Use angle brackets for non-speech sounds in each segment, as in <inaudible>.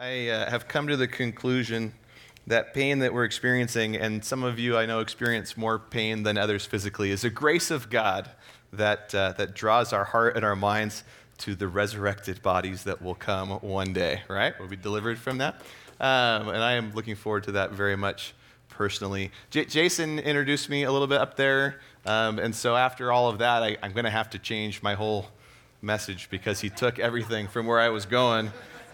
I uh, have come to the conclusion that pain that we're experiencing, and some of you I know experience more pain than others physically, is a grace of God that, uh, that draws our heart and our minds to the resurrected bodies that will come one day, right? We'll be delivered from that. Um, and I am looking forward to that very much personally. J- Jason introduced me a little bit up there. Um, and so after all of that, I, I'm going to have to change my whole message because he took everything from where I was going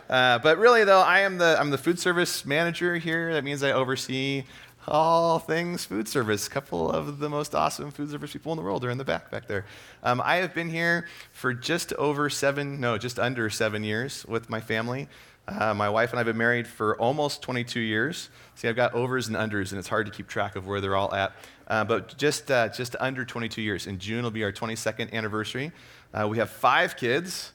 uh, but really, though, I am the, I'm the food service manager here. That means I oversee all things food service. A couple of the most awesome food service people in the world are in the back back there. Um, I have been here for just over seven, no, just under seven years with my family. Uh, my wife and I have been married for almost 22 years. See, I've got overs and unders, and it's hard to keep track of where they're all at. Uh, but just, uh, just under 22 years. In June will be our 22nd anniversary. Uh, we have five kids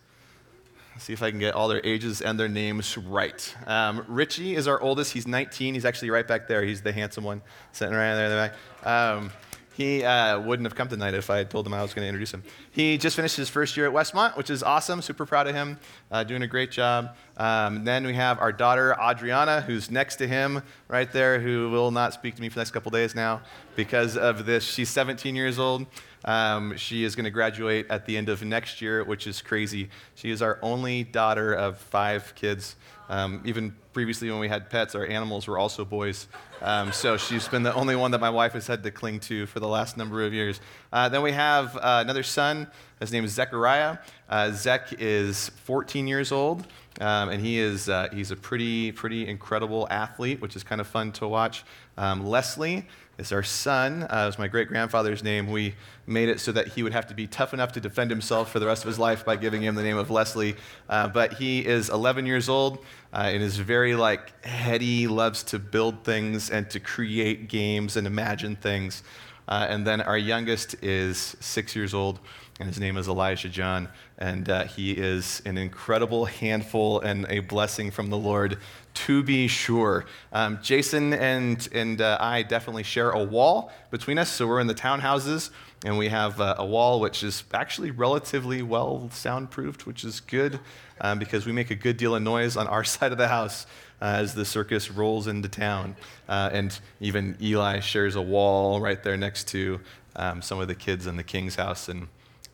see if I can get all their ages and their names right. Um, Richie is our oldest. He's 19. He's actually right back there. He's the handsome one sitting right there in the back. Um, he uh, wouldn't have come tonight if I had told him I was going to introduce him. He just finished his first year at Westmont, which is awesome. Super proud of him, uh, doing a great job. Um, then we have our daughter, Adriana, who's next to him right there, who will not speak to me for the next couple days now because of this. She's 17 years old. Um, she is going to graduate at the end of next year, which is crazy. She is our only daughter of five kids. Um, even previously, when we had pets, our animals were also boys. Um, so she's been the only one that my wife has had to cling to for the last number of years. Uh, then we have uh, another son. His name is Zechariah. Uh, Zech is 14 years old. Um, and he is uh, he's a pretty pretty incredible athlete, which is kind of fun to watch. Um, Leslie is our son. Uh, it was my great grandfather's name. We made it so that he would have to be tough enough to defend himself for the rest of his life by giving him the name of Leslie. Uh, but he is 11 years old uh, and is very like heady, loves to build things and to create games and imagine things. Uh, and then our youngest is six years old and his name is Elijah John. And uh, he is an incredible handful and a blessing from the Lord, to be sure. Um, Jason and, and uh, I definitely share a wall between us. So we're in the townhouses, and we have uh, a wall which is actually relatively well soundproofed, which is good um, because we make a good deal of noise on our <laughs> side of the house. Uh, as the circus rolls into town. Uh, and even Eli shares a wall right there next to um, some of the kids in the king's house. And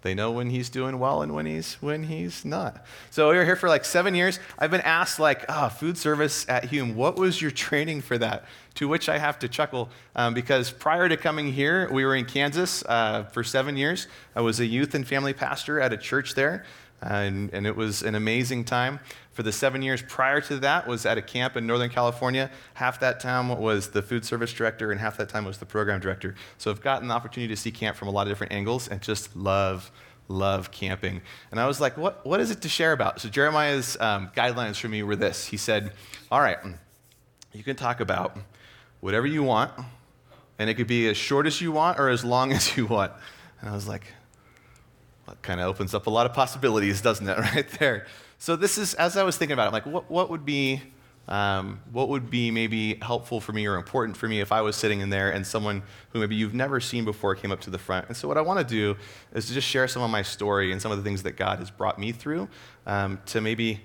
they know when he's doing well and when he's when he's not. So we were here for like seven years. I've been asked like, oh, food service at Hume. What was your training for that? To which I have to chuckle um, because prior to coming here, we were in Kansas uh, for seven years. I was a youth and family pastor at a church there, uh, and, and it was an amazing time for the seven years prior to that was at a camp in Northern California. Half that time was the food service director, and half that time was the program director. So I've gotten the opportunity to see camp from a lot of different angles and just love, love camping. And I was like, what, what is it to share about? So Jeremiah's um, guidelines for me were this. He said, all right, you can talk about whatever you want, and it could be as short as you want or as long <laughs> as you want. And I was like, that kind of opens up a lot of possibilities, doesn't it, <laughs> right there? So this is, as I was thinking about it, I'm like, what, what would be, um, what would be maybe helpful for me or important for me if I was sitting in there and someone who maybe you've never seen before came up to the front? And so what I want to do is to just share some of my story and some of the things that God has brought me through um, to maybe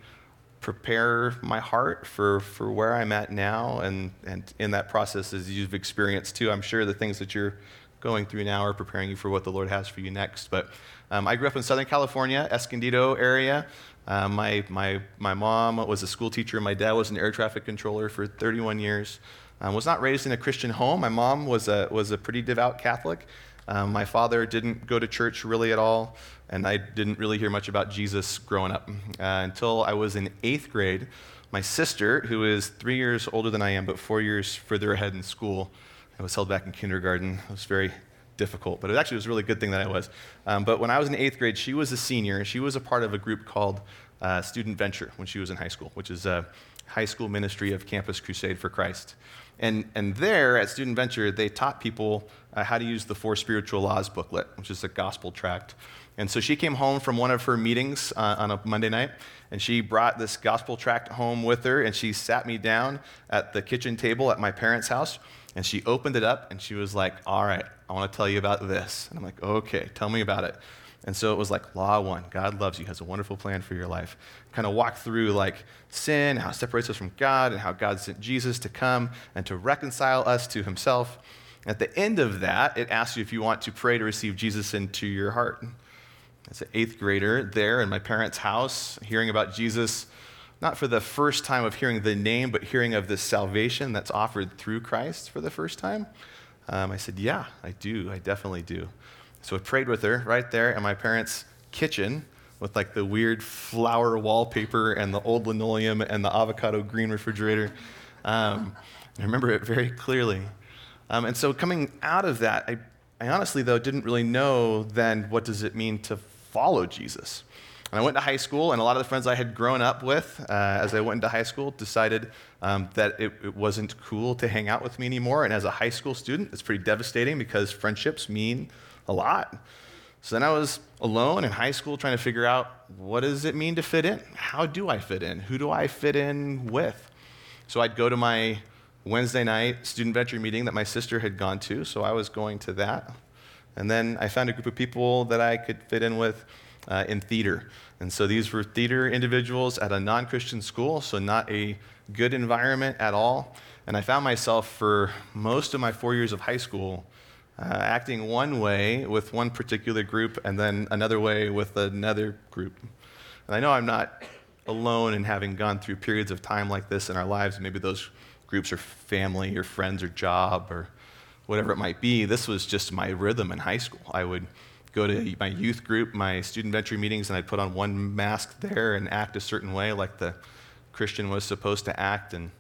prepare my heart for, for where I'm at now. And, and in that process, as you've experienced too, I'm sure the things that you're going through now are preparing you for what the Lord has for you next. But um, I grew up in Southern California, Escondido area. Uh, my, my, my mom was a school teacher. My dad was an air traffic controller for 31 years. I um, was not raised in a Christian home. My mom was a, was a pretty devout Catholic. Um, my father didn't go to church really at all, and I didn't really hear much about Jesus growing up uh, until I was in eighth grade. My sister, who is three years older than I am, but four years further ahead in school, I was held back in kindergarten. I was very difficult, but it actually was a really good thing that I was. Um, but when I was in eighth grade, she was a senior. She was a part of a group called uh, Student Venture when she was in high school, which is a high school ministry of Campus Crusade for Christ. And, and there at Student Venture, they taught people uh, how to use the Four Spiritual Laws booklet, which is a gospel tract. And so she came home from one of her meetings uh, on a Monday night, and she brought this gospel tract home with her, and she sat me down at the kitchen table at my parents' house, and she opened it up, and she was like, All right, I want to tell you about this. And I'm like, Okay, tell me about it. And so it was like law one God loves you, has a wonderful plan for your life. Kind of walk through like sin, how it separates us from God, and how God sent Jesus to come and to reconcile us to himself. At the end of that, it asks you if you want to pray to receive Jesus into your heart. As an eighth grader there in my parents' house, hearing about Jesus, not for the first time of hearing the name, but hearing of this salvation that's offered through Christ for the first time. Um, I said, Yeah, I do. I definitely do. So I prayed with her right there in my parents' kitchen with like the weird flower wallpaper and the old linoleum and the avocado green refrigerator. Um, I remember it very clearly. Um, and so coming out of that, I, I honestly, though, didn't really know then what does it mean to follow Jesus. And I went to high school, and a lot of the friends I had grown up with uh, as I went into high school decided um, that it, it, wasn't cool to hang out with me anymore. And as a high school student, it's pretty devastating because friendships mean a lot. So then I was alone in high school trying to figure out what does it mean to fit in? How do I fit in? Who do I fit in with? So I'd go to my Wednesday night student venture meeting that my sister had gone to, so I was going to that. And then I found a group of people that I could fit in with uh, in theater. And so these were theater individuals at a non Christian school, so not a good environment at all. And I found myself for most of my four years of high school uh, acting one way with one particular group and then another way with another group. And I know I'm not alone in having gone through periods of time like this in our lives. Maybe those groups are family or friends or job or whatever it might be. This was just my rhythm in high school. I would go to my youth group, my student venture meetings, and I'd put on one mask there and act a certain way like the Christian was supposed to act. And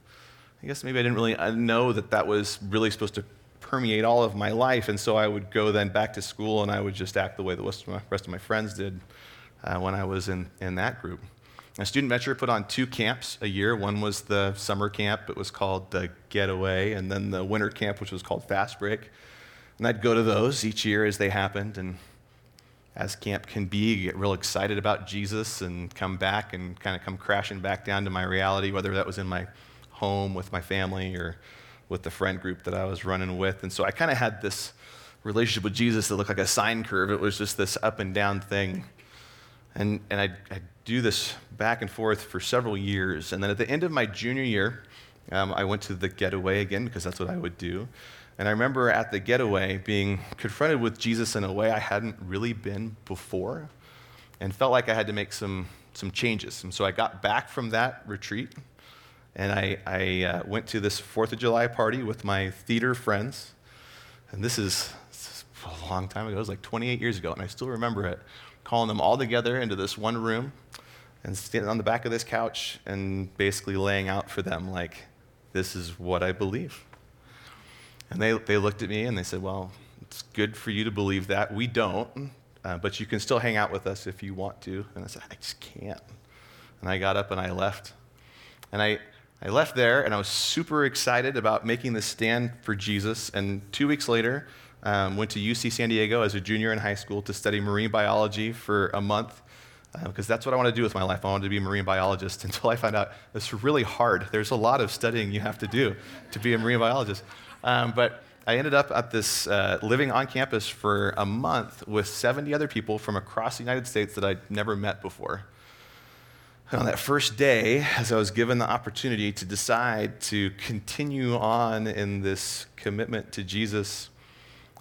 I guess maybe I didn't really know that that was really supposed to permeate all of my life. And so I would go then back to school and I would just act the way the rest of my, rest of my friends did uh, when I was in, in that group. A Student Venture put on two camps a year. One was the summer camp, it was called the Getaway, and then the winter camp, which was called Fast Break. And I'd go to those each year as they happened. And as camp can be, get real excited about Jesus and come back and kind of come crashing back down to my reality, whether that was in my home with my family or with the friend group that I was running with. And so I kind of had this relationship with Jesus that looked like a sine curve. It was just this up and down thing. And, and I, I do this back and forth for several years. And then at the end of my junior year, um, I went to the getaway again because that's what I would do. And I remember at the getaway being confronted with Jesus in a way I hadn't really been before and felt like I had to make some, some changes. And so I got back from that retreat and I, I uh, went to this Fourth of July party with my theater friends. And this is, this is a long time ago, it was like 28 years ago, and I still remember it. Calling them all together into this one room and standing on the back of this couch and basically laying out for them, like, this is what I believe. And they, they looked at me and they said, Well, it's good for you to believe that. We don't, uh, but you can still hang out with us if you want to. And I said, I just can't. And I got up and I left. And I, I left there and I was super excited about making this stand for Jesus. And two weeks later, um, went to UC San Diego as a junior in high school to study marine biology for a month because uh, that's what I want to do with my life. I wanted to be a marine biologist <laughs> until I found out it's really hard. There's a lot of studying you have to do to be a marine biologist. Um, but I ended up at this uh, living on campus for a month with 70 other people from across the United States that I'd never met before. And on that first day, as I was given the opportunity to decide to continue on in this commitment to Jesus,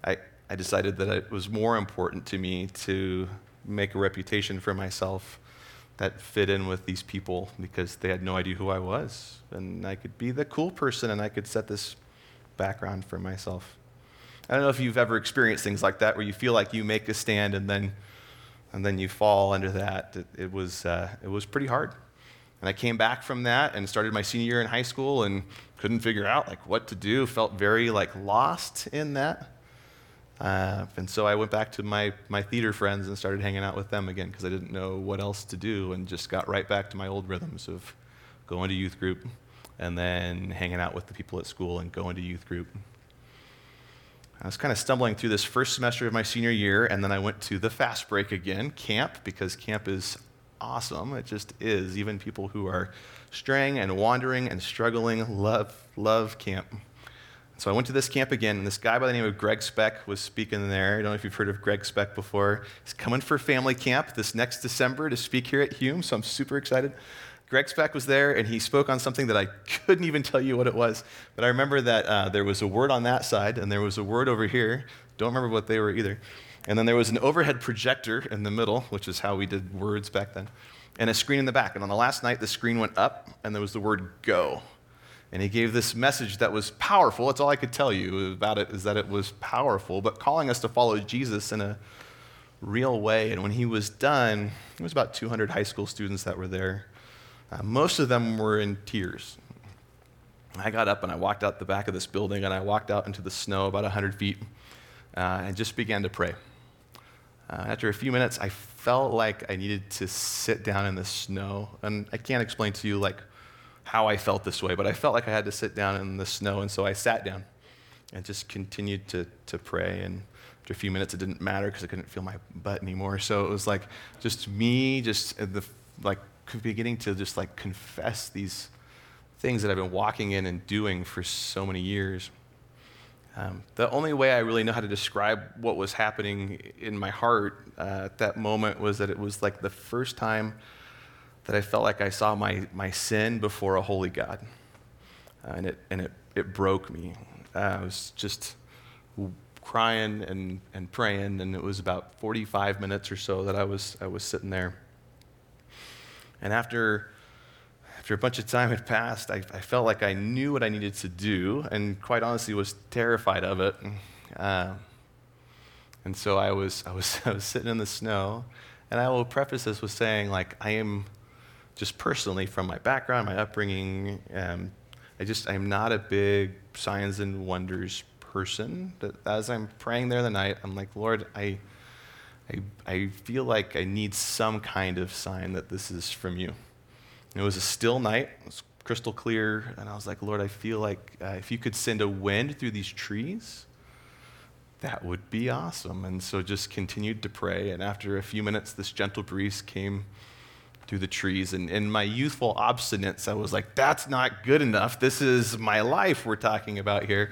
I, I decided that it was more important to me to make a reputation for myself that fit in with these people because they had no idea who I was. And I could be the cool person and I could set this background for myself. I don't know if you've ever experienced things like that where you feel like you make a stand and then, and then you fall under that. It, it was, uh, it was pretty hard. And I came back from that and started my senior year in high school and couldn't figure out like what to do. Felt very like lost in that. Uh, and so I went back to my, my theater friends and started hanging out with them again because I didn't know what else to do and just got right back to my old rhythms of going to youth group, and then hanging out with the people at school and going to youth group. I was kind of stumbling through this first semester of my senior year, and then I went to the fast break again, camp, because camp is awesome. It just is. Even people who are straying and wandering and struggling love, love camp. So I went to this camp again, and this guy by the name of Greg Speck was speaking there. I don't know if you've heard of Greg Speck before. He's coming for family camp this next December to speak here at Hume, so I'm super excited. Greg Speck was there, and he spoke on something that I couldn't even tell you what it was. But I remember that uh, there was a word on that side, and there was a word over here. Don't remember what they were either. And then there was an overhead projector in the middle, which is how we did words back then, and a screen in the back. And on the last night, the screen went up, and there was the word go. And he gave this message that was powerful. That's all I could tell you about it, is that it was powerful, but calling us to follow Jesus in a real way. And when he was done, it was about 200 high school students that were there. Uh, most of them were in tears. I got up and I walked out the back of this building and I walked out into the snow about 100 feet uh, and just began to pray. Uh, after a few minutes, I felt like I needed to sit down in the snow. And I can't explain to you like how I felt this way, but I felt like I had to sit down in the snow, and so I sat down and just continued to, to pray. And after a few minutes, it didn't matter because I couldn't feel my butt anymore. So it was like just me, just the like beginning to just like confess these things that I've been walking in and doing for so many years. Um, the only way I really know how to describe what was happening in my heart uh, at that moment was that it was like the first time that I felt like I saw my, my sin before a holy God. Uh, and it, and it, it broke me. Uh, I was just crying and, and praying, and it was about 45 minutes or so that I was, I was sitting there. And after, after a bunch of time had passed, I, I felt like I knew what I needed to do, and quite honestly was terrified of it. Uh, and so I was, I, was, <laughs> I was sitting in the snow, and I will preface this with saying, like, I am just personally from my background, my upbringing, um, I just, I'm not a big signs and wonders person. But as I'm praying there the night, I'm like, Lord, I, I, I feel like I need some kind of sign that this is from you. And it was a still night, it was crystal clear, and I was like, Lord, I feel like uh, if you could send a wind through these trees, that would be awesome. And so just continued to pray, and after a few minutes, this gentle breeze came through the trees. And in my youthful obstinance, I was like, that's not good enough. This is my life we're talking about here.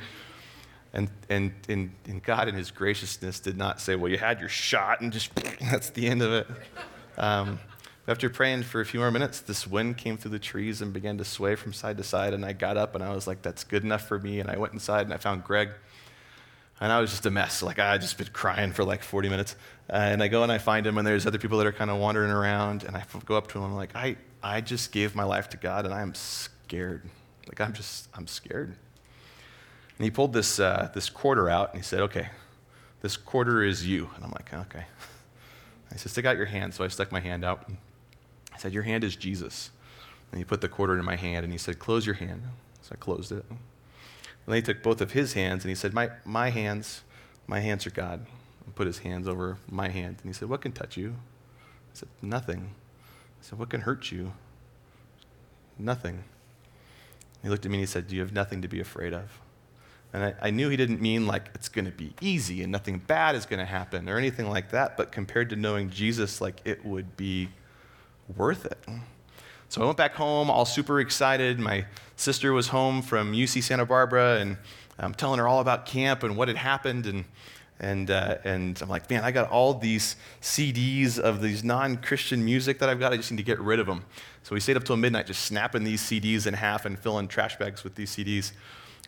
And, and, and, and God, in His graciousness, did not say, well, you had your shot and just <laughs> that's the end of it. Um, after praying for a few more minutes, this wind came through the trees and began to sway from side to side. And I got up and I was like, that's good enough for me. And I went inside and I found Greg. And I was just a mess. Like, I just been crying for like 40 minutes. Uh, and I go and I find him, and there's other people that are kind of wandering around. And I go up to him, and I'm like, I, I just gave my life to God, and I'm scared. Like, I'm just, I'm scared. And he pulled this, uh, this quarter out, and he said, Okay, this quarter is you. And I'm like, Okay. He said, Stick out your hand. So I stuck my hand out. I said, Your hand is Jesus. And he put the quarter in my hand, and he said, Close your hand. So I closed it. And then he took both of his hands and he said, My, my hands, my hands are God. And put his hands over my hand. And he said, What can touch you? I said, Nothing. I said, What can hurt you? Nothing. He looked at me and he said, Do you have nothing to be afraid of? And I, I knew he didn't mean like it's going to be easy and nothing bad is going to happen or anything like that, but compared to knowing Jesus, like it would be worth it. So I went back home all super excited. My sister was home from UC Santa Barbara, and I'm telling her all about camp and what had happened. And, and, uh, and I'm like, man, I got all these CDs of these non Christian music that I've got. I just need to get rid of them. So we stayed up till midnight just snapping these CDs in half and filling trash bags with these CDs.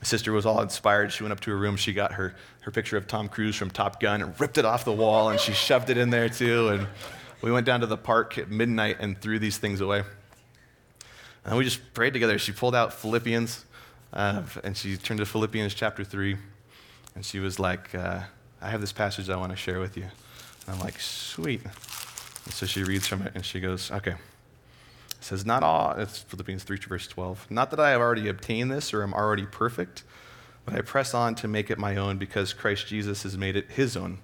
Sister was all inspired. She went up to her room. She got her, her picture of Tom Cruise from Top Gun and ripped it off the wall, and she shoved it in there too. And we went down to the park at midnight and threw these things away. And we just prayed together. She pulled out Philippians, uh, and she turned to Philippians chapter 3, and she was like, uh, I have this passage I want to share with you. And I'm like, sweet. And so she reads from it, and she goes, okay. It says, Not all, it's Philippians 3, verse 12. Not that I have already obtained this or am already perfect, but I press on to make it my own because Christ Jesus has made it his own.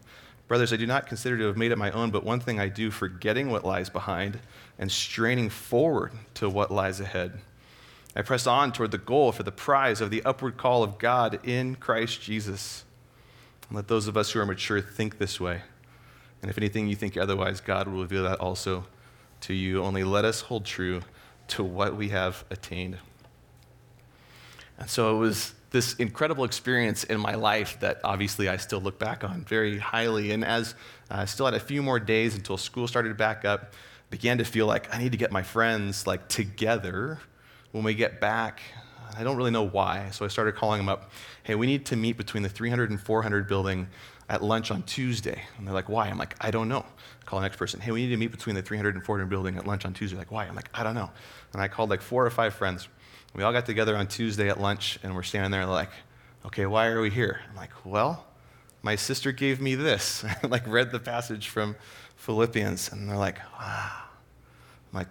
Brothers, I do not consider to have made it my own, but one thing I do, forgetting what lies behind and straining forward to what lies ahead. I press on toward the goal for the prize of the upward call of God in Christ Jesus. let those of us who are mature think this way. And if anything you think otherwise, God will reveal that also to you. Only let us hold true to what we have attained. And so it was this incredible experience in my life that obviously I still look back on very highly. And as I uh, still had a few more days until school started back up, began to feel like I need to get my friends like together when we get back. I don't really know why, so I started calling them up. Hey, we need to meet between the 300 and 400 building at lunch on Tuesday. And they're like, why? I'm like, I don't know. I call the next person. Hey, we need to meet between the 300 and 400 building at lunch on Tuesday. Like, why? I'm like, I don't know. And I called like four or five friends. We all got together on Tuesday at lunch, and we're standing there like, okay, why are we here? I'm like, well, my sister gave me this. <laughs> Like read the passage from Philippians, and they're like, wow. I'm like,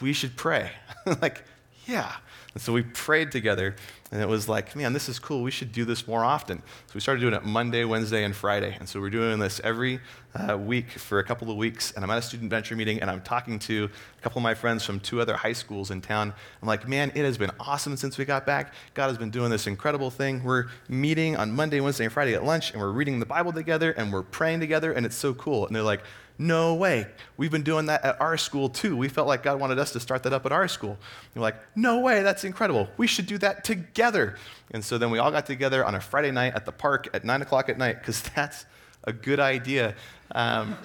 we should pray. <laughs> like, yeah. And so we prayed together, and it was like, man, this is cool. We should do this more often. So we started doing it Monday, Wednesday, and Friday. And so we're doing this every uh, week for a couple of weeks. And I'm at a student venture meeting, and I'm talking to a couple of my friends from two other high schools in town. I'm like, man, it has been awesome since we got back. God has been doing this incredible thing. We're meeting on Monday, Wednesday, and Friday at lunch, and we're reading the Bible together, and we're praying together, and it's so cool. And they're like, no way. We've been doing that at our school too. We felt like God wanted us to start that up at our school. we're like, no way, that's incredible. We should do that together. And so then we all got together on a Friday night at the park at 9 o'clock at night because <laughs> that's a good idea. Um,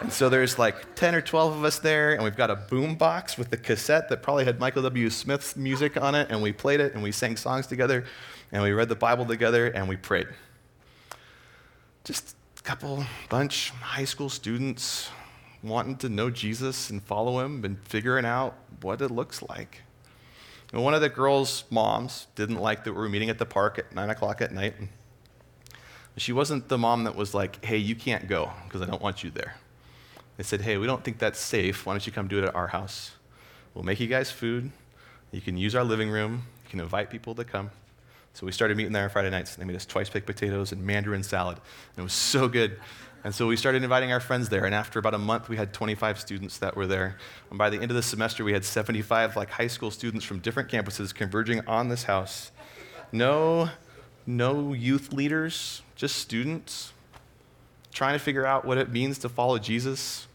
and so there's like 10 or 12 of us there, and we've got a boom box with the cassette that probably had Michael W. Smith's music on it, and we played it, and we sang songs together, and we read the Bible together, and we prayed. Just couple, bunch, high school students wanting to know Jesus and follow him and figuring out what it looks like. And one of the girls' moms didn't like that we were meeting at the park at 9 o'clock at night. She wasn't the mom that was like, hey, you can't go because I don't want you there. They said, hey, we don't think that's safe. Why don't you come do it at our house? We'll make you guys food. You can use our living room. You can invite people to come. So we started meeting there on Friday nights. and They made us twice baked potatoes and mandarin salad. And it was so good. And so we started inviting our friends there. And after about a month, we had 25 students that were there. And by the end of the semester, we had 75 like high school students from different campuses converging on this house. No, no youth leaders, just students trying to figure out what it means to follow Jesus,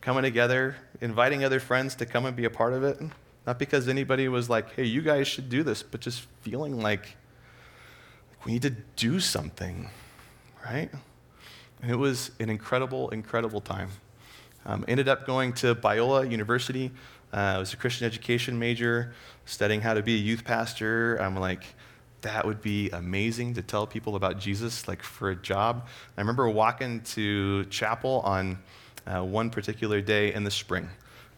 coming together, inviting other friends to come and be a part of it. Not because anybody was like, hey, you guys should do this, but just feeling like, we need to do something, right? And it was an incredible, incredible time. Um, ended up going to Biola University. Uh, I was a Christian education major, studying how to be a youth pastor. I'm like, that would be amazing to tell people about Jesus, like for a job. I remember walking to chapel on uh, one particular day in the spring,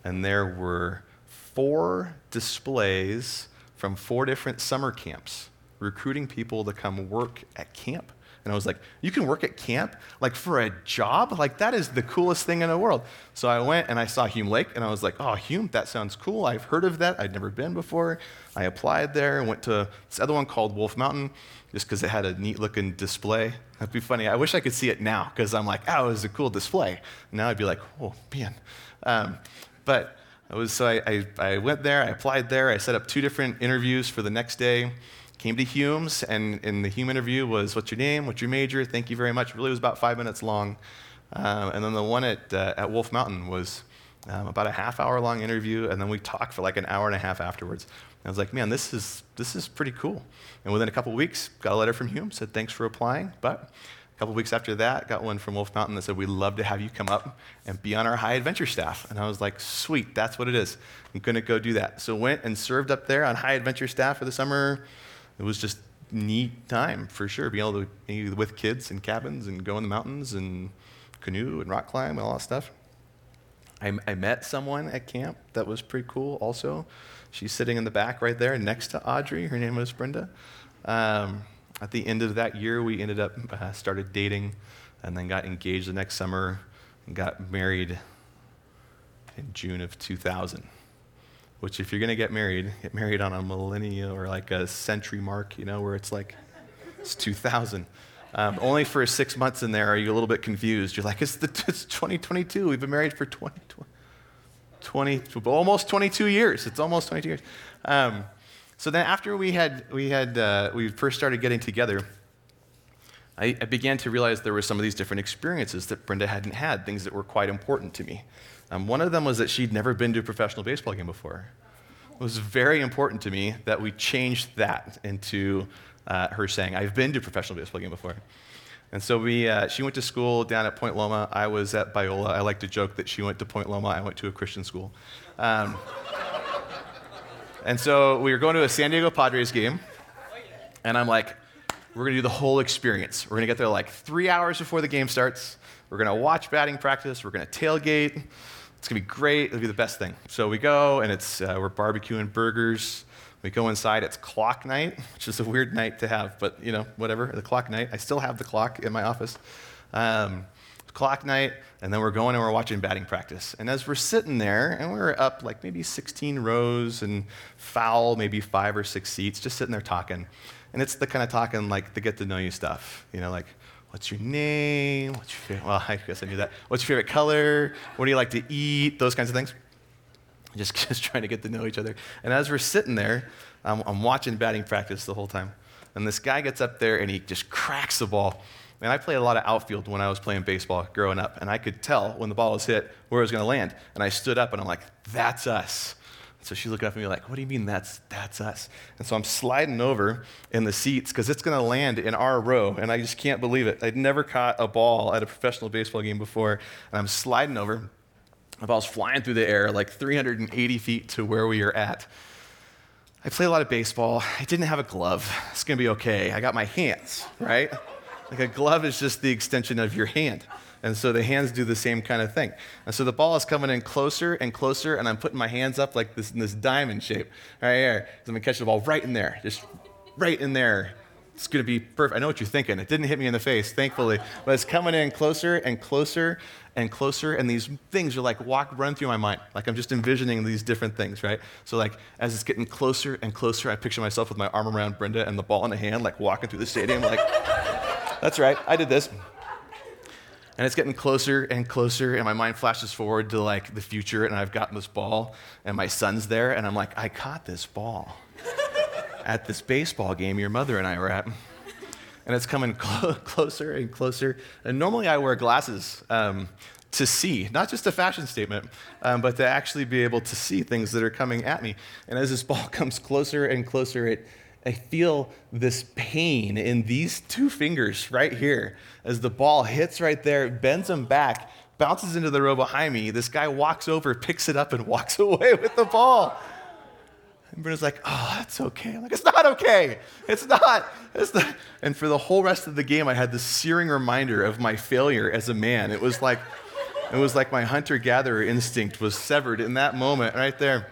and there were four displays from four different summer camps recruiting people to come work at camp. And I was like, you can work at camp? Like for a job? Like that is the coolest thing in the world. So I went and I saw Hume Lake and I was like, oh, Hume, that sounds cool. I've heard of that. I'd never been before. I applied there and went to this other one called Wolf Mountain just because it had a neat looking display. That'd be funny. I wish I could see it now because I'm like, oh, it was a cool display. Now I'd be like, oh, man. Um, but was, so I, I, I, went there, I applied there, I set up two different interviews for the next day. Came to Hume's, and in the Hume interview was, What's your name? What's your major? Thank you very much. Really was about five minutes long. Um, and then the one at, uh, at Wolf Mountain was um, about a half hour long interview, and then we talked for like an hour and a half afterwards. And I was like, man, this is, this is pretty cool. And within a couple weeks, got a letter from Hume, said, thanks for applying, but a couple weeks after that, got one from Wolf Mountain that said, We'd love to have you come up and be on our high adventure staff. And I was like, Sweet, that's what it is. I'm going to go do that. So went and served up there on high adventure staff for the summer. It was just neat time for sure, being able to be with kids in cabins and go in the mountains and canoe and rock climb and all that stuff. I, I met someone at camp that was pretty cool also. She's sitting in the back right there next to Audrey. Her name was Brenda. Um, at the end of that year, we ended up uh, started dating, and then got engaged the next summer, and got married in June of 2000. Which, if you're going to get married, get married on a millennium or like a century mark, you know, where it's like it's 2000. Um, only for six months in there are you a little bit confused. You're like, it's, the, <laughs> it's 2022. We've been married for 20, 20, 20 almost 22 years. It's almost 22 years. Um, so then, after we had we had uh, we first started getting together, I, I, began to realize there were some of these different experiences that Brenda hadn't had, things that were quite important to me. Um, one of them was that she'd never been to a professional baseball game before. It was very important to me that we changed that into uh, her saying, I've been to a professional baseball game before. And so we, uh, she went to school down at Point Loma. I was at Biola. I like to joke that she went to Point Loma. I went to a Christian school. Um, and so we were going to a San Diego Padres game. And I'm like, we're going to do the whole experience. We're going to get there like three hours before the game starts. We're going to watch batting practice. We're going to tailgate. It's going to be great. It'll be the best thing. So we go, and it's, uh, we're barbecuing burgers. We go inside. It's clock night, which is a weird night to have, but you know, whatever. The clock night. I still have the clock in my office. Um, clock night, and then we're going and we're watching batting practice. And as we're sitting there, and we're up like maybe 16 rows and foul, maybe five or six seats, just sitting there talking. And it's the kind of talking like the get to know you stuff, you know, like What's your name? What's your favorite? Well, <laughs> I guess I knew that. What's your favorite color? What do you like to eat? Those kinds of things. Just, <laughs> just trying to get to know each other. And as we're sitting there, I'm, I'm watching batting practice the whole time. And this guy gets up there and he just cracks the ball. And I played a lot of outfield when I was playing baseball growing up. And I could tell when the ball was hit where it was going to land. And I stood up and I'm like, that's us. So she's looking up at me like, what do you mean that's, that's us? And so I'm sliding over in the seats because it's going to land in our row. And I just can't believe it. I'd never caught a ball at a professional baseball game before. And I'm sliding over. The ball's flying through the air like 380 feet to where we are at. I play a lot of baseball. I didn't have a glove. It's going to be okay. I got my hands, right? Like a glove is just the extension of your hand. And so the hands do the same kind of thing. And so the ball is coming in closer and closer, and I'm putting my hands up like this in this diamond shape right here. So I'm gonna catch the ball right in there, just right in there. It's gonna be perfect. I know what you're thinking. It didn't hit me in the face, thankfully, but it's coming in closer and closer and closer, and these things are like walk run through my mind. Like I'm just envisioning these different things, right? So like as it's getting closer and closer, I picture myself with my arm around Brenda and the ball in the hand, like walking through the stadium, like that's right, I did this. And it's getting closer and closer and my mind flashes forward to like the future and i've gotten this ball and my son's there and i'm like i caught this ball <laughs> at this baseball game your mother and i were at. And it's coming <laughs> cl- closer and closer. And normally i wear glasses um, to see not just a fashion statement um, but to actually be able to see things that are coming at me. And as this ball <laughs> comes closer and closer it I feel this pain in these two fingers right here as the ball hits right there, bends them back, bounces into the row behind me. This guy walks over, picks it up, and <laughs> walks away with the ball. And Brenda's like, oh, that's okay. I'm like, it's not okay. It's not. It's not. And for the whole rest of the game, I had this searing reminder of my failure as a man. It was like, it was like my hunter-gatherer instinct was severed in that moment right there.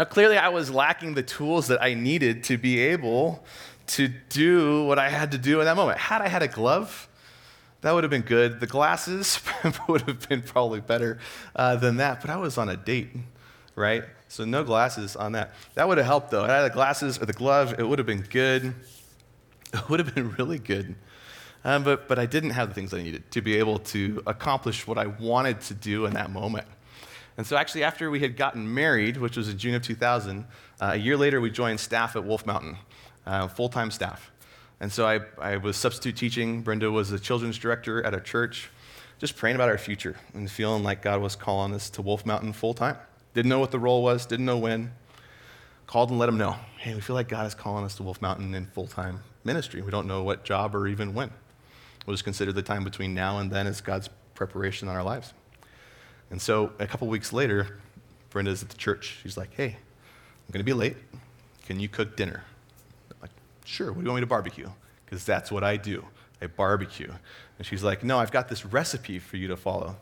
Now, clearly, I was lacking the tools that I needed to be able to do what I had to do in that moment. Had I had a glove, that would have been good. The glasses <laughs> would have been probably better uh, than that, but I was on a date, right? So no glasses on that. That would have helped though. Had I had the glasses or the glove, it would have been good. <laughs> It would have been really good. Um, but, but I didn't have the things I needed to be able to accomplish what I wanted to do in that moment. And so, actually, after we had gotten married, which was in June of 2000, uh, a year later, we joined staff at Wolf Mountain, uh, full time staff. And so, I, I was substitute teaching. Brenda was the children's director at our church, just praying about our future and feeling like God was calling us to Wolf Mountain full time. Didn't know what the role was, didn't know when. Called and let them know hey, we feel like God is calling us to Wolf Mountain in full time ministry. We don't know what job or even when. We'll just consider the time between now and then as God's preparation on our lives. And so a couple weeks later, Brenda's at the church. She's like, hey, I'm going to be late. Can you cook dinner? I'm like, sure. What do you want me to barbecue? Because that's what I do. I barbecue. And she's like, no, I've got this recipe for you to follow.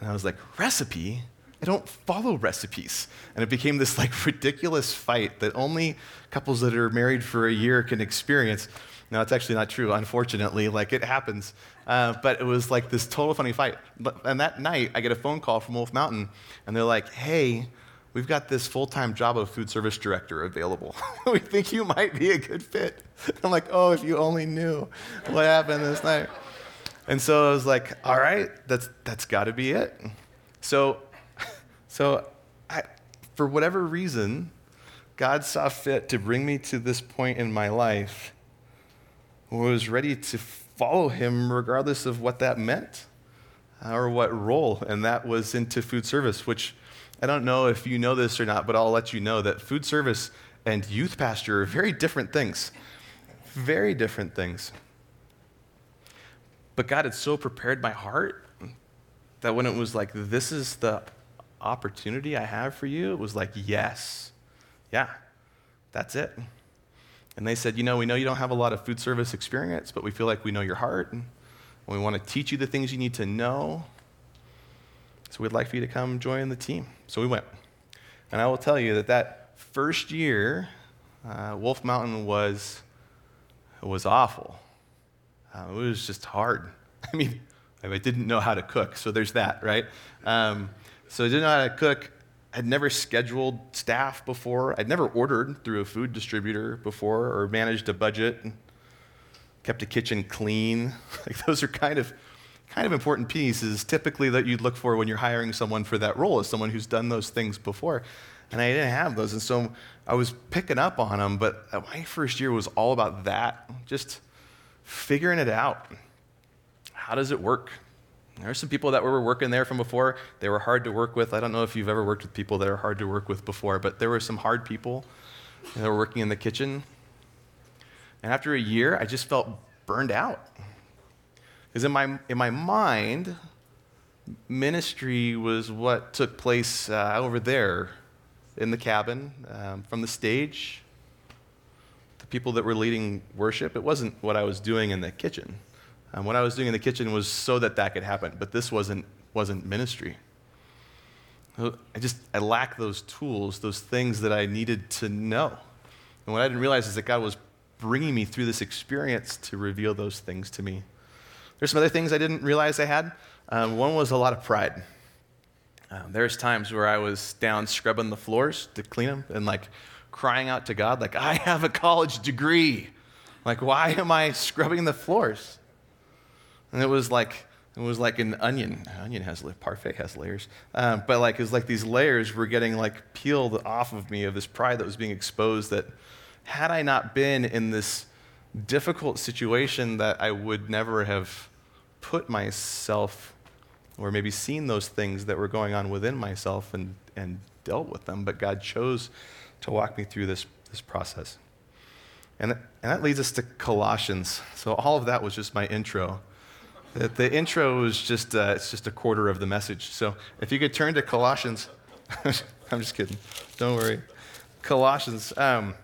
And I was like, recipe? I don't follow recipes. And it became this like ridiculous fight that only couples that are married for a year can experience. No, it's actually not true, unfortunately. Like, it happens. Uh, but it was like this total funny fight. And that night, I get a phone call from Wolf Mountain, and they're like, hey, we've got this full time job of food service director available. <laughs> we think you might be a good fit. I'm like, oh, if you only knew what happened this night. And so I was like, all right, that's, that's got to be it. So, so I, for whatever reason, God saw fit to bring me to this point in my life was ready to follow him regardless of what that meant uh, or what role, and that was into food service, which I don't know if you know this or not, but I'll let you know that food service and youth pastor are very different things. Very different things. But God had so prepared my heart that when it was like, this is the opportunity I have for you, it was like, yes, yeah, that's it. And they said, you know, we know you don't have a lot of food service experience, but we feel like we know your heart, and we want to teach you the things you need to know. So we'd like for you to come join the team. So we went. And I will tell you that that first year, uh, Wolf Mountain was, was awful. Uh, it was just hard. <laughs> I mean, I didn't know how to cook, so there's that, right? Um, so I didn't know how to cook. I'd never scheduled staff before. I'd never ordered through a food distributor before or managed a budget, and kept a kitchen clean. <laughs> Like those are kind of kind of important pieces typically that you'd look for when you're hiring someone for that role as someone who's done those things before. And I didn't have those. And so I was picking up on them, but my first year was all about that, just figuring it out. How does it work? There are some people that were working there from before. They were hard to work with. I don't know if you've ever worked with people that are hard to work with before, but there were some hard people that were working in the kitchen. And after a year, I just felt burned out. Because in my, in my mind, ministry was what took place uh, over there in the cabin, um, from the stage, the people that were leading worship. It wasn't what I was doing in the kitchen. Um, what I was doing in the kitchen was so that that could happen, but this wasn't, wasn't ministry. I just, I lack those tools, those things that I needed to know. And what I didn't realize is that God was bringing me through this experience to reveal those things to me. There's some other things I didn't realize I had. Um, one was a lot of pride. Um, there's times where I was down scrubbing the floors to clean them and like crying out to God, like, I have a college degree. Like, why am I scrubbing the floors? And it was like, it was like an onion. Onion has parfait has layers, um, but like it was like these layers were getting like peeled off of me of this pride that was being exposed. That had I not been in this difficult situation that I would never have put myself or maybe seen those things that were going on within myself and, and dealt with them, but God chose to walk me through this, this process. And, and that leads us to Colossians. So all of that was just my intro. The, intro is just, uh, it's just a quarter of the message. So if you could turn to Colossians, <laughs> I'm just kidding. Don't worry. Colossians. Um,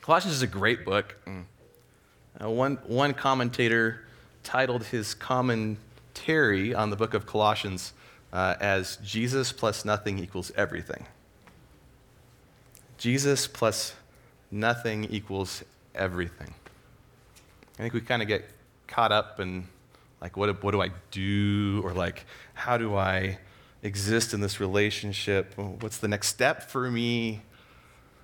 Colossians is a great book. Mm. Uh, one, one commentator titled his commentary on the book of Colossians uh, as Jesus plus nothing equals everything. Jesus plus nothing equals everything. I think we kind of get caught up in like, what, what do I do? Or like, how do I exist in this relationship? What's the next step for me?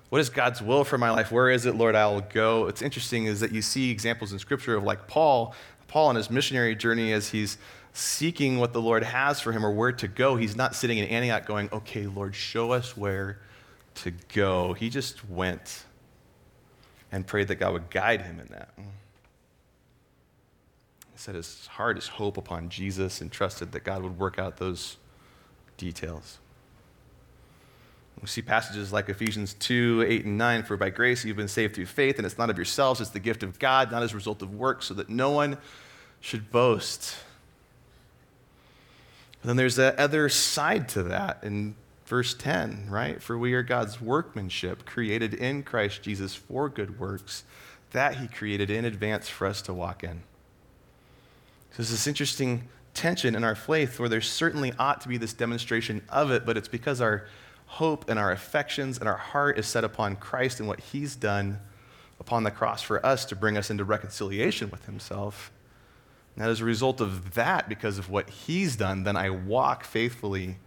What is God's will for my life? Where is it, Lord, I'll go? It's interesting is that you see examples in Scripture of like Paul, Paul on his missionary journey as he's seeking what the Lord has for him or where to go. He's not sitting in Antioch going, okay, Lord, show us where to go. He just went and prayed that God would guide him in that. Set his heart, his hope upon Jesus and trusted that God would work out those details. We see passages like Ephesians 2 8 and 9 For by grace you've been saved through faith, and it's not of yourselves, it's the gift of God, not as a result of works, so that no one should boast. Then there's that other side to that in verse 10, right? For we are God's workmanship, created in Christ Jesus for good works, that he created in advance for us to walk in. So there's this interesting tension in our faith where there certainly ought to be this demonstration of it, but it's because our hope and our affections and our heart is set upon Christ and what He's done upon the cross for us to bring us into reconciliation with Himself. And as a result of that, because of what He's done, then I walk faithfully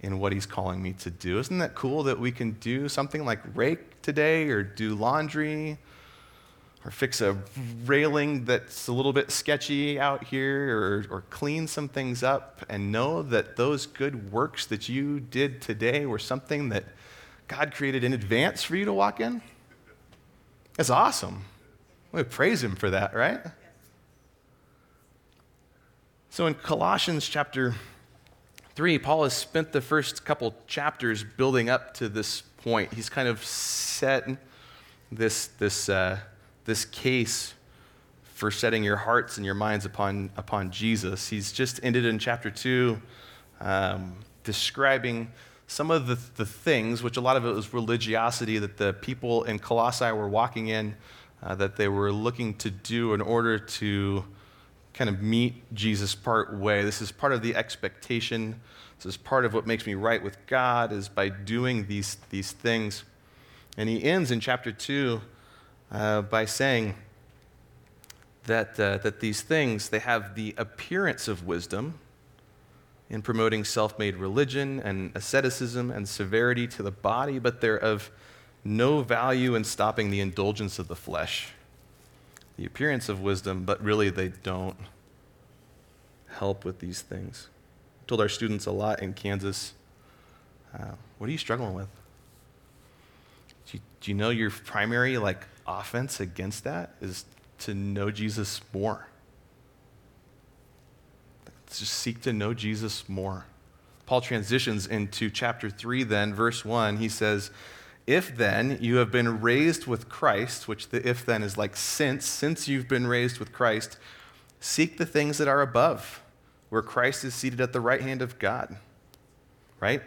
in what He's calling me to do. Isn't that cool that we can do something like rake today or do laundry? Or fix a railing that's a little bit sketchy out here, or, or clean some things up, and know that those good works that you did today were something that God created in advance for you to walk in? That's awesome. We praise Him for that, right? So in Colossians chapter 3, Paul has spent the first couple chapters building up to this point. He's kind of set this, this, uh, this case for setting your hearts and your minds upon, upon Jesus. He's just ended in chapter 2 um, describing some of the, the things, which a lot of it was religiosity that the people in Colossae were walking in, uh, that they were looking to do in order to kind of meet Jesus part way. This is part of the expectation. This is part of what makes me right with God, is by doing these, these things. And he ends in chapter 2 uh, by saying that, uh, that these things, they have the appearance of wisdom, in promoting self made religion and asceticism and severity to the body, but they're of no value in stopping the indulgence of the flesh. The appearance of wisdom, but really they don't help with these things. I told our students a lot in Kansas uh, what are you struggling with? Do you, do you know your primary like offense against that is to know Jesus more? just seek to know Jesus more. Paul transitions into chapter 3, then, verse 1. He says, If then you have been raised with Christ, which the if then is like since, since you've been raised with Christ, seek the things that are above, where Christ is seated at the right hand of God. Right?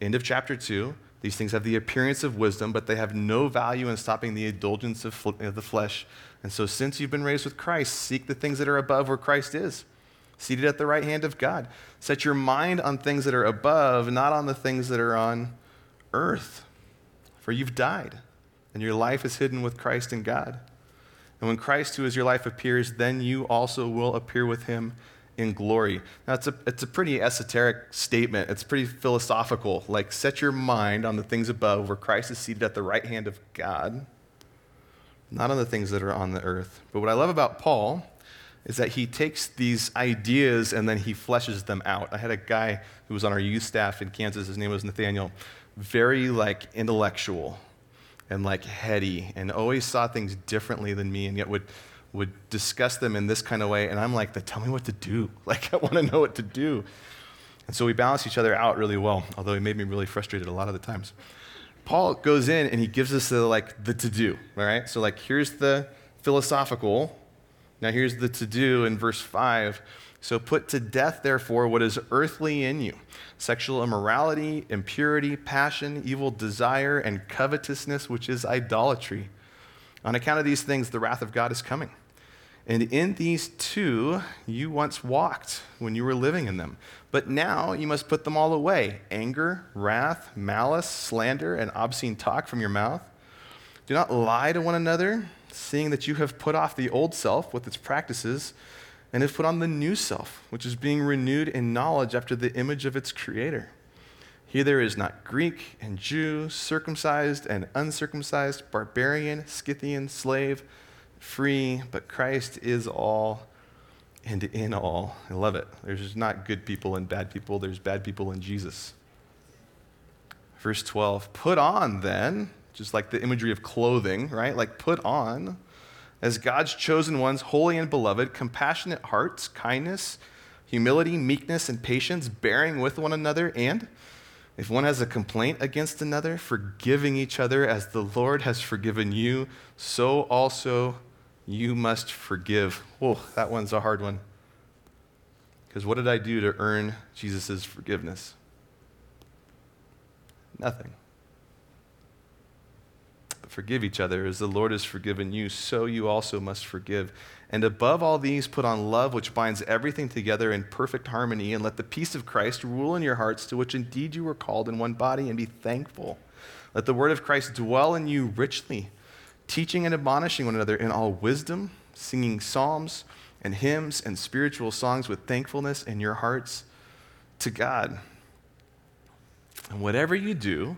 End of chapter 2. These things have the appearance of wisdom, but they have no value in stopping the indulgence of, the flesh. And so, since you've been raised with Christ, seek the things that are above where Christ is seated at the right hand of God. Set your mind on things that are above, not on the things that are on earth. For you've died, and your life is hidden with Christ in God. And when Christ, who is your life, appears, then you also will appear with him in glory. Now, it's a, it's a pretty esoteric statement. It's pretty philosophical. Like, set your mind on the things above, where Christ is seated at the right hand of God, not on the things that are on the earth. But what I love about Paul is that he takes these ideas and then he fleshes them out. I had a guy who was on our youth staff in Kansas, his name was Nathaniel, very like intellectual and like heady and always saw things differently than me and yet would would discuss them in this kind of way and I'm like, tell me what to do. <laughs> Like I want to know what to do. And so we balance each other out really well, although he made me really frustrated a lot of the times. Paul goes in and he gives us the like the to do, all right? So like here's the philosophical now, here's the to do in verse 5. So put to death, therefore, what is earthly in you sexual immorality, impurity, passion, evil desire, and covetousness, which is idolatry. On account of these things, the wrath of God is coming. And in these two you once walked when you were living in them. But now you must put them all away anger, wrath, malice, slander, and obscene talk from your mouth. Do not lie to one another seeing that you have put off the old self with its practices and have put on the new self, which is being renewed in knowledge after the image of its creator. Here there is not Greek and Jew, circumcised and uncircumcised, barbarian, Scythian, slave, free, but Christ is all and in all. I love it. There's not good people and bad people, there's bad people in Jesus. Verse 12 Put on then just like the imagery of clothing, right? Like put on as God's chosen ones, holy and beloved, compassionate hearts, kindness, humility, meekness, and patience, bearing with one another, and if one has a complaint against another, forgiving each other as the Lord has forgiven you, so also you must forgive. Whoa, that one's a hard one. Because what did I do to earn Jesus' forgiveness? Nothing. But Forgive each other as the Lord has forgiven you, so you also must forgive. And above all these, put on love, which binds everything together in perfect harmony, and let the peace of Christ rule in your hearts, to which indeed you were called in one body, and be thankful. Let the word of Christ dwell in you richly, teaching and admonishing one another in all wisdom, singing psalms and hymns and spiritual songs with thankfulness in your hearts to God. And whatever you do,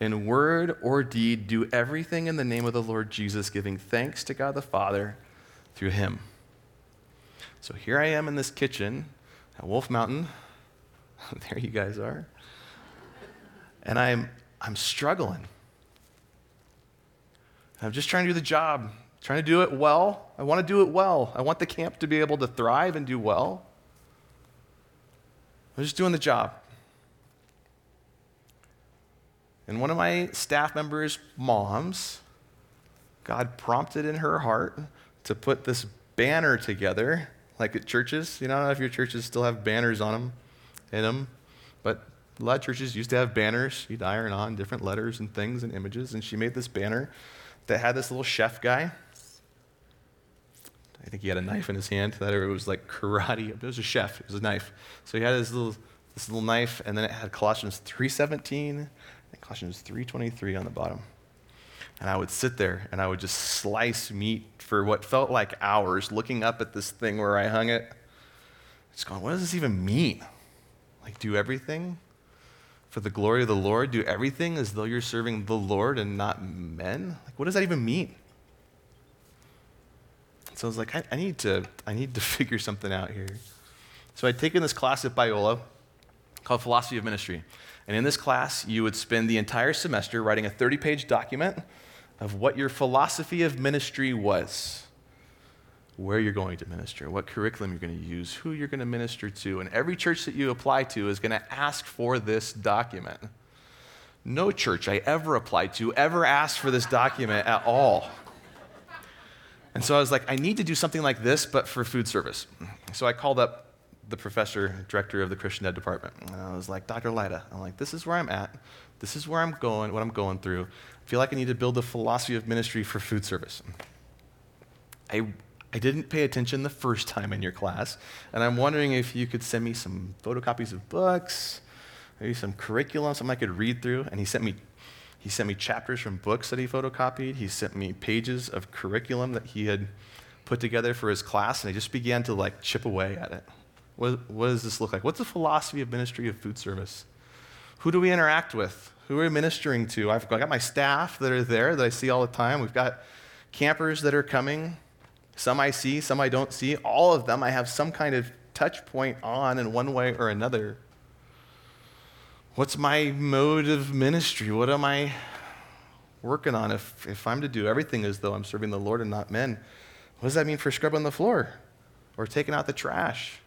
in word or deed, do everything in the name of the Lord Jesus, giving thanks to God the Father through him. So here I am in this kitchen at Wolf Mountain. <laughs> there you guys are. And I'm, I'm struggling. I'm just trying to do the job, I'm trying to do it well. I want to do it well. I want the camp to be able to thrive and do well. I'm just doing the job. And one of my staff members' moms, God prompted in her heart to put this banner together, like at churches. You know, I don't know if your churches still have banners on them, in them, but a lot of churches used to have banners. You'd iron on different letters and things and images, and she made this banner that had this little chef guy. I think he had a knife in his hand. That it was like karate. It was a chef. It was a knife. So he had this little this little knife, and then it had Colossians 3:17 and Colossians 3:23 on the bottom. And I would sit there and I would just slice meat for what felt like hours, looking up at this thing where I hung it. Just going, what does this even mean? Like, do everything for the glory of the Lord? Do everything as though you're serving the Lord and not men? Like, what does that even mean? So I was like, I, I need to, I need to <laughs> figure something out here. So I'd taken this class at Biola called Philosophy of Ministry. And in this class, you would spend the entire semester writing a 30 page document of what your philosophy of ministry was where you're going to minister, what curriculum you're going to use, who you're going to minister to. And every church that you apply to is going to ask for this document. No church I ever applied to ever asked for this document at all. And so I was like, I need to do something like this, but for food service. So I called up the professor, director of the Christian Ed department. And I was like, Dr. Lida, I'm like, this is where I'm at. This is where I'm going, what I'm going through. I feel like I need to build a philosophy of ministry for food service. I I didn't pay attention the first time in your class, and I'm wondering if you could send me some photocopies of books, maybe some curriculum, something I could read through. And he sent me, he sent me chapters from books that he photocopied. He sent me pages of curriculum that he had put together for his class, and I just began to like chip away at it. What, what does this look like? What's the philosophy of ministry of food service? Who do we interact with? Who are we ministering to? I've got my staff that are there that I see all the time. We've got campers that are coming. Some I see, some I don't see. All of them I have some kind of touch point on in one way or another. What's my mode of ministry? What am I working on? If, if I'm to do everything as though I'm serving the Lord and not men, what does that mean for scrubbing the floor or taking out the trash?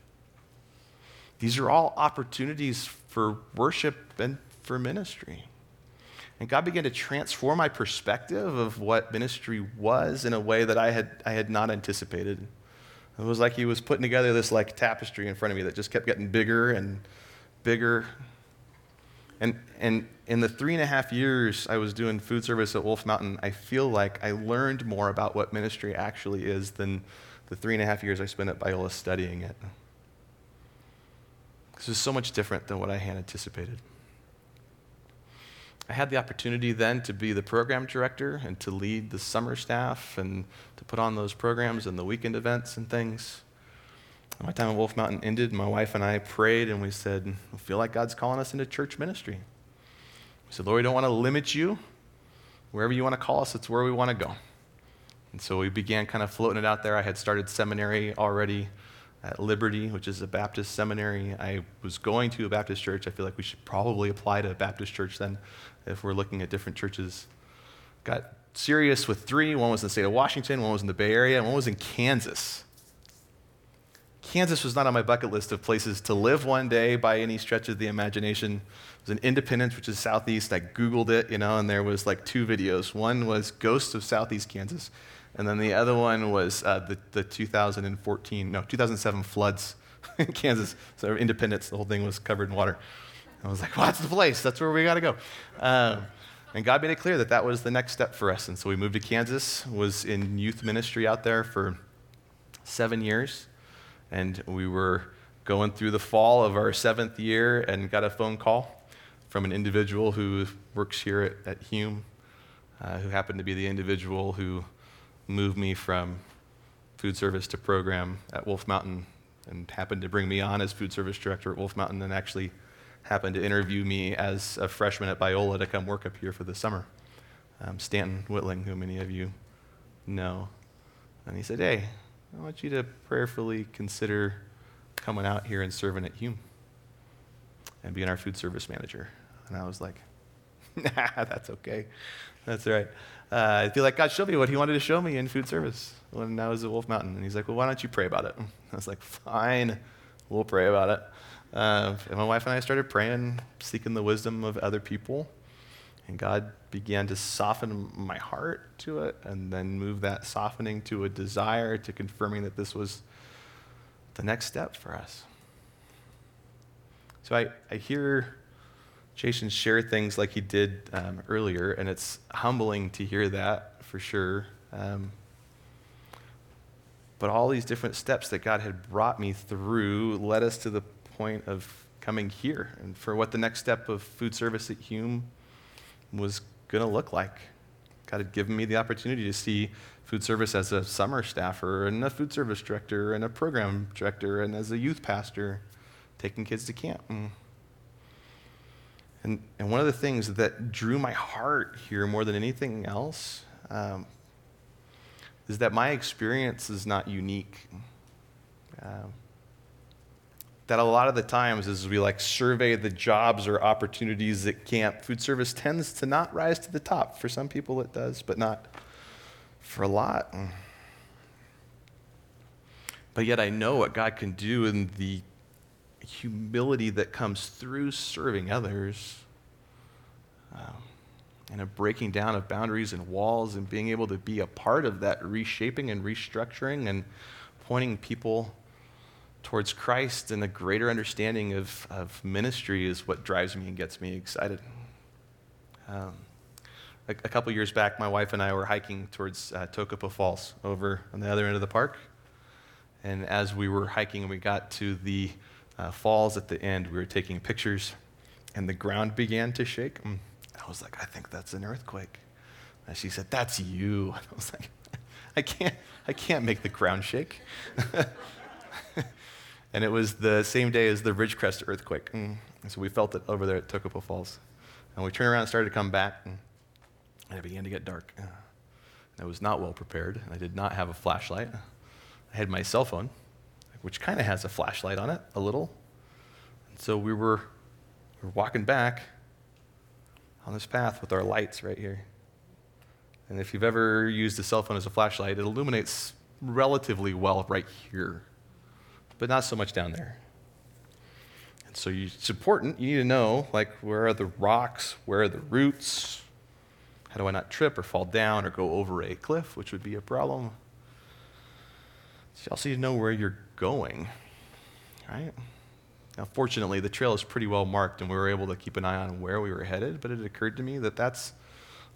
These are all opportunities for worship and for ministry. And God began to transform my perspective of what ministry was in a way that I had, I had not anticipated. It was like He was putting together this like tapestry in front of me that just kept getting bigger and bigger. And, and in the three and a half years I was doing food service at Wolf Mountain, I feel like I learned more about what ministry actually is than the three and a half years I spent at Biola studying it. This is so much different than what I had anticipated. I had the opportunity then to be the program director and to lead the summer staff and to put on those programs and the weekend events and things. My time at Wolf Mountain ended. My wife and I prayed and we said, I feel like God's calling us into church ministry. We said, Lord, we don't want to limit you. Wherever you want to call us, it's where we want to go. And so we began kind of floating it out there. I had started seminary already at Liberty, which is a Baptist seminary. I was going to a Baptist church. I feel like we should probably apply to a Baptist church then if we're looking at different churches. Got serious with three. One was in the state of Washington, one was in the Bay Area, and one was in Kansas. Kansas was not on my bucket list of places to live one day by any stretch of the imagination. It was in Independence, which is southeast. I Googled it, you know, and there was like two videos. One was Ghosts of Southeast Kansas, and then the other one was uh, the, the 2014, no, 2007 floods <laughs> in Kansas. So Independence, the whole thing was covered in water. I was like, well, that's the place. That's where we got to go. Um, and God made it clear that that was the next step for us. And so we moved to Kansas, was in youth ministry out there for seven years. And we were going through the fall of our seventh year and got a phone call from an individual who works here at, at Hume, uh, who happened to be the individual who moved me from food service to program at Wolf Mountain and happened to bring me on as food service director at Wolf Mountain and actually happened to interview me as a freshman at Biola to come work up here for the summer. Um, Stanton Whitling, who many of you know. And he said, Hey, I want you to prayerfully consider coming out here and serving at Hume and being our food service manager. And I was like, <laughs> Nah, that's okay. That's all right. Uh, I feel like God showed me what He wanted to show me in food service when I was at Wolf Mountain. And He's like, Well, why don't you pray about it? <laughs> I was like, Fine, we'll pray about it. Uh, and my wife and I started praying, seeking the wisdom of other people. And God began to soften my heart to it and then move that softening to a desire to confirming that this was the next step for us. So I, I hear Jason share things like he did um, earlier, and it's humbling to hear that for sure. Um, but all these different steps that God had brought me through led us to the point of coming here and for what the next step of food service at Hume was going to look like. God had given me the opportunity to see food service as a summer staffer and a food service director and a program director and as a youth pastor taking kids to camp. And, and, and one of the things that drew my heart here more than anything else um, is that my experience is not unique. Uh, that a lot of the times as we like survey the jobs or opportunities at camp. Food service tends to not rise to the top. For some people it does but not for a lot. But yet i know what god can do in the humility that comes through serving others um, and a breaking down of boundaries and walls and being able to be a part of that reshaping and restructuring and pointing people towards Christ and a greater understanding of, of ministry is what drives me and gets me excited. Um, a, a, couple years back, my wife and I were hiking towards uh, Tokopah Falls over on the other end of the park. And as we were hiking we got to the uh, falls at the end, we were taking pictures, and the ground began to shake. Mm. I was like, I think that's an earthquake. And she said, That's you. <laughs> I was like, I can't, I can't make the ground shake. <laughs> and it was the same day as the Ridgecrest earthquake. Mm. And so we felt it over there at Tokopah Falls. And we turned around and started to come back, and, and it began to get dark. Uh, I was not well prepared. I did not have a flashlight. I had my cell phone, which kind of has a flashlight on it, a little. And so we were, we were walking back, on this path with our lights right here. And if you've ever used a cell phone as a flashlight, it illuminates relatively well right here, but not so much down there. And so you, it's important. You need to know, like, where are the rocks? Where are the roots? How do I not trip or fall down or go over a cliff, which would be a problem? So you also need to know where you're going, right? Now, fortunately, the trail is pretty well marked, and we were able to keep an eye on where we were headed. But it occurred to me that that's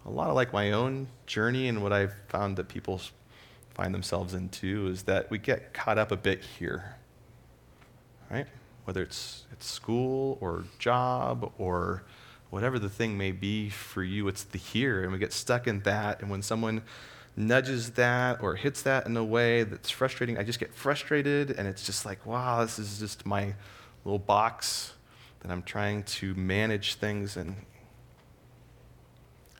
a lot of like my own journey, and what I've found that people find themselves in too is that we get caught up a bit here, right? Whether it's it's school or job or whatever the thing may be for you, it's the here, and we get stuck in that. And when someone nudges that or hits that in a way that's frustrating, I just get frustrated, and it's just like, wow, this is just my little box that I'm trying to manage things, and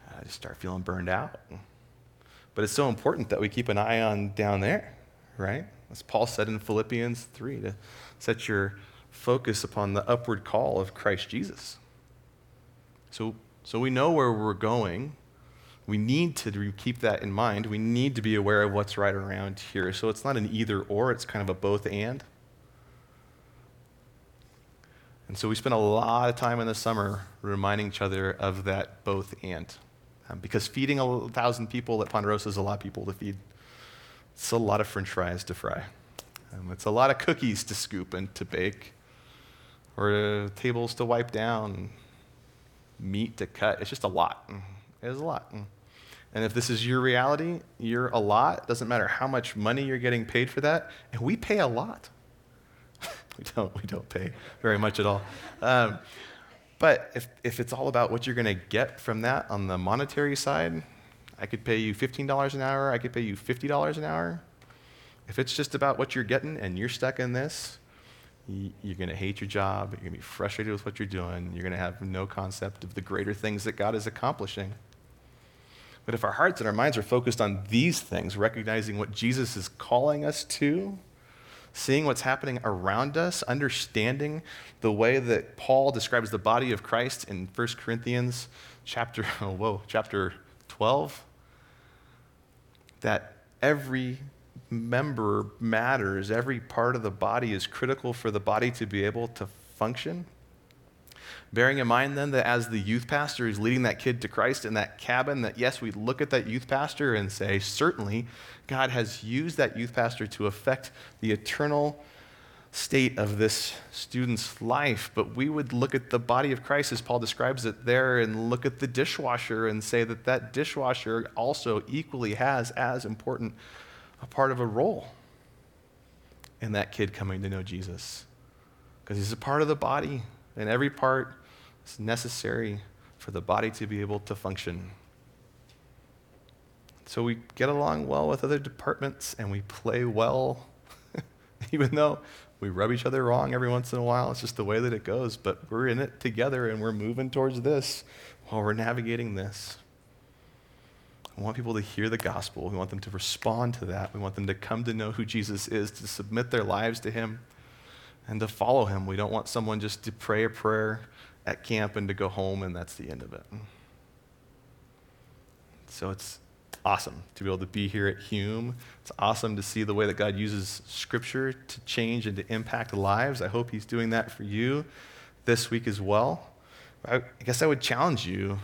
I just start feeling burned out. But it's so important that we keep an eye on down there, right? As Paul said in Philippians 3, to set your focus upon the upward call of Christ Jesus. So, so we know where we're going. We need to keep that in mind. We need to be aware of what's right around here. So it's not an either or, it's kind of a both and. And so we spend a lot of time in the summer reminding each other of that both and. Um, because feeding a thousand people at Ponderosa is a lot of people to feed. It's a lot of french fries to fry. Um, it's a lot of cookies to scoop and to bake, or uh, tables to wipe down, meat to cut. It's just a lot. Mm, it is a lot. And if this is your reality, you're a lot. It doesn't matter how much money you're getting paid for that. And we pay a lot. <laughs> we don't, we don't pay very much at all. Um, but if, if it's all about what you're going to get from that on the monetary side, I could pay you $15 an hour, I could pay you $50 an hour. If it's just about what you're getting and you're stuck in this, you're going to hate your job, you're going to be frustrated with what you're doing, you're going to have no concept of the greater things that God is accomplishing. But if our hearts and our minds are focused on these things, recognizing what Jesus is calling us to, seeing what's happening around us, understanding the way that Paul describes the body of Christ in 1 Corinthians chapter, <laughs> oh, whoa, chapter 12, that every member matters, every part of the body is critical for the body to be able to function. Bearing in mind then that as the youth pastor who's leading that kid to Christ in that cabin, that yes, we look at that youth pastor and say, certainly God has used that youth pastor to affect the eternal state of this student's life, but we would look at the body of Christ as Paul describes it there and look at the dishwasher and say that that dishwasher also equally has as important a part of a role in that kid coming to know Jesus. Because he's a part of the body, and every part is necessary for the body to be able to function. So we get along well with other departments and we play well, <laughs> even though we rub each other wrong every once in a while. It's just the way that it goes. But we're in it together and we're moving towards this while we're navigating this. We want people to hear the gospel. We want them to respond to that. We want them to come to know who Jesus is, to submit their lives to him, and to follow him. We don't want someone just to pray a prayer at camp and to go home and that's the end of it. So it's awesome to be able to be here at Hume. It's awesome to see the way that God uses Scripture to change and to impact lives. I hope He's doing that for you this week as well. I guess I would challenge you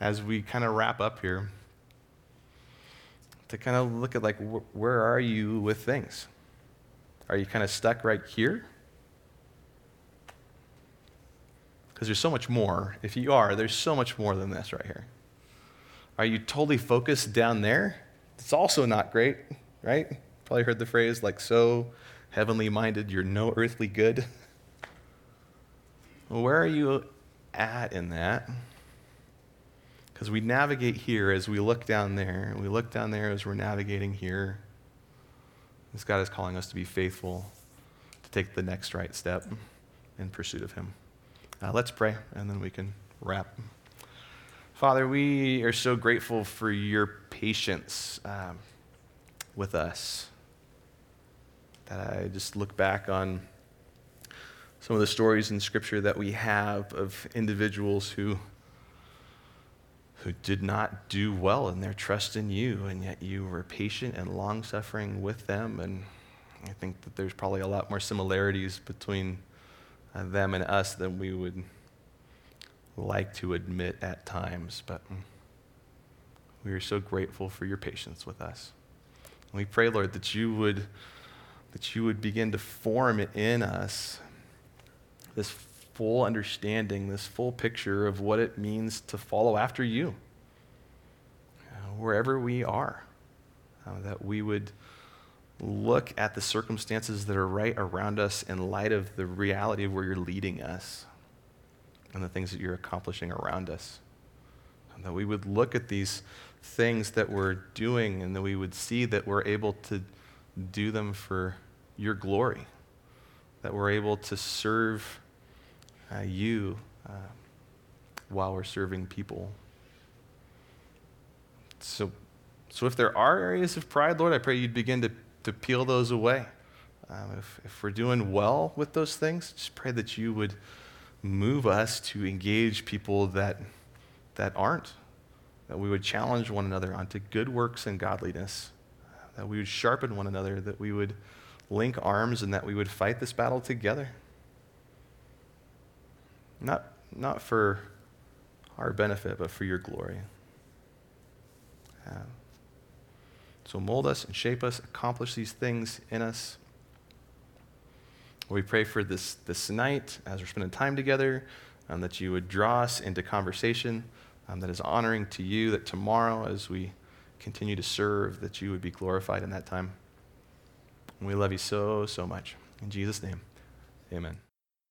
as we kind of wrap up here to kind of look at like wh- where are you with things? Are you kind of stuck right here? Because there's so much more. If you are, there's so much more than this right here. Are you totally focused down there? It's also not great, right? Probably heard the phrase like, so heavenly minded, you're no earthly good. Well, <laughs> where are you at in that? Because we navigate here as we look down there, and we look down there as we're navigating here. This God is calling us to be faithful, to take the next right step in pursuit of Him. Uh, let's pray, and then we can wrap. Father, we are so grateful for your patience um, with us. That I just look back on some of the stories in Scripture that we have of individuals who, who did not do well in their trust in you, and yet you were patient and long suffering with them. And I think that there's probably a lot more similarities between them and us than we would like to admit at times, but we are so grateful for your patience with us. And we pray, Lord, that you would that you would begin to form in us this full understanding, this full picture of what it means to follow after you, uh, wherever we are. Uh, that we would look at the circumstances that are right around us in light of the reality of where you're leading us and the things that you're accomplishing around us. And that we would look at these things that we're doing and that we would see that we're able to do them for your glory, that we're able to serve uh, you uh, while we're serving people. So, so if there are areas of pride, Lord, I pray you'd begin to, to peel those away. Um, if, if we're doing well with those things, just pray that you would move us to engage people that, that aren't, that we would challenge one another onto good works and godliness, that we would sharpen one another, that we would link arms, and that we would fight this battle together. Not, not for our benefit, but for your glory. Uh, so mold us and shape us, accomplish these things in us. We pray for this, this night as we're spending time together, um, that you would draw us into conversation um, that is honoring to you, that tomorrow as we continue to serve, that you would be glorified in that time. We love you so, so much. In Jesus' name, amen.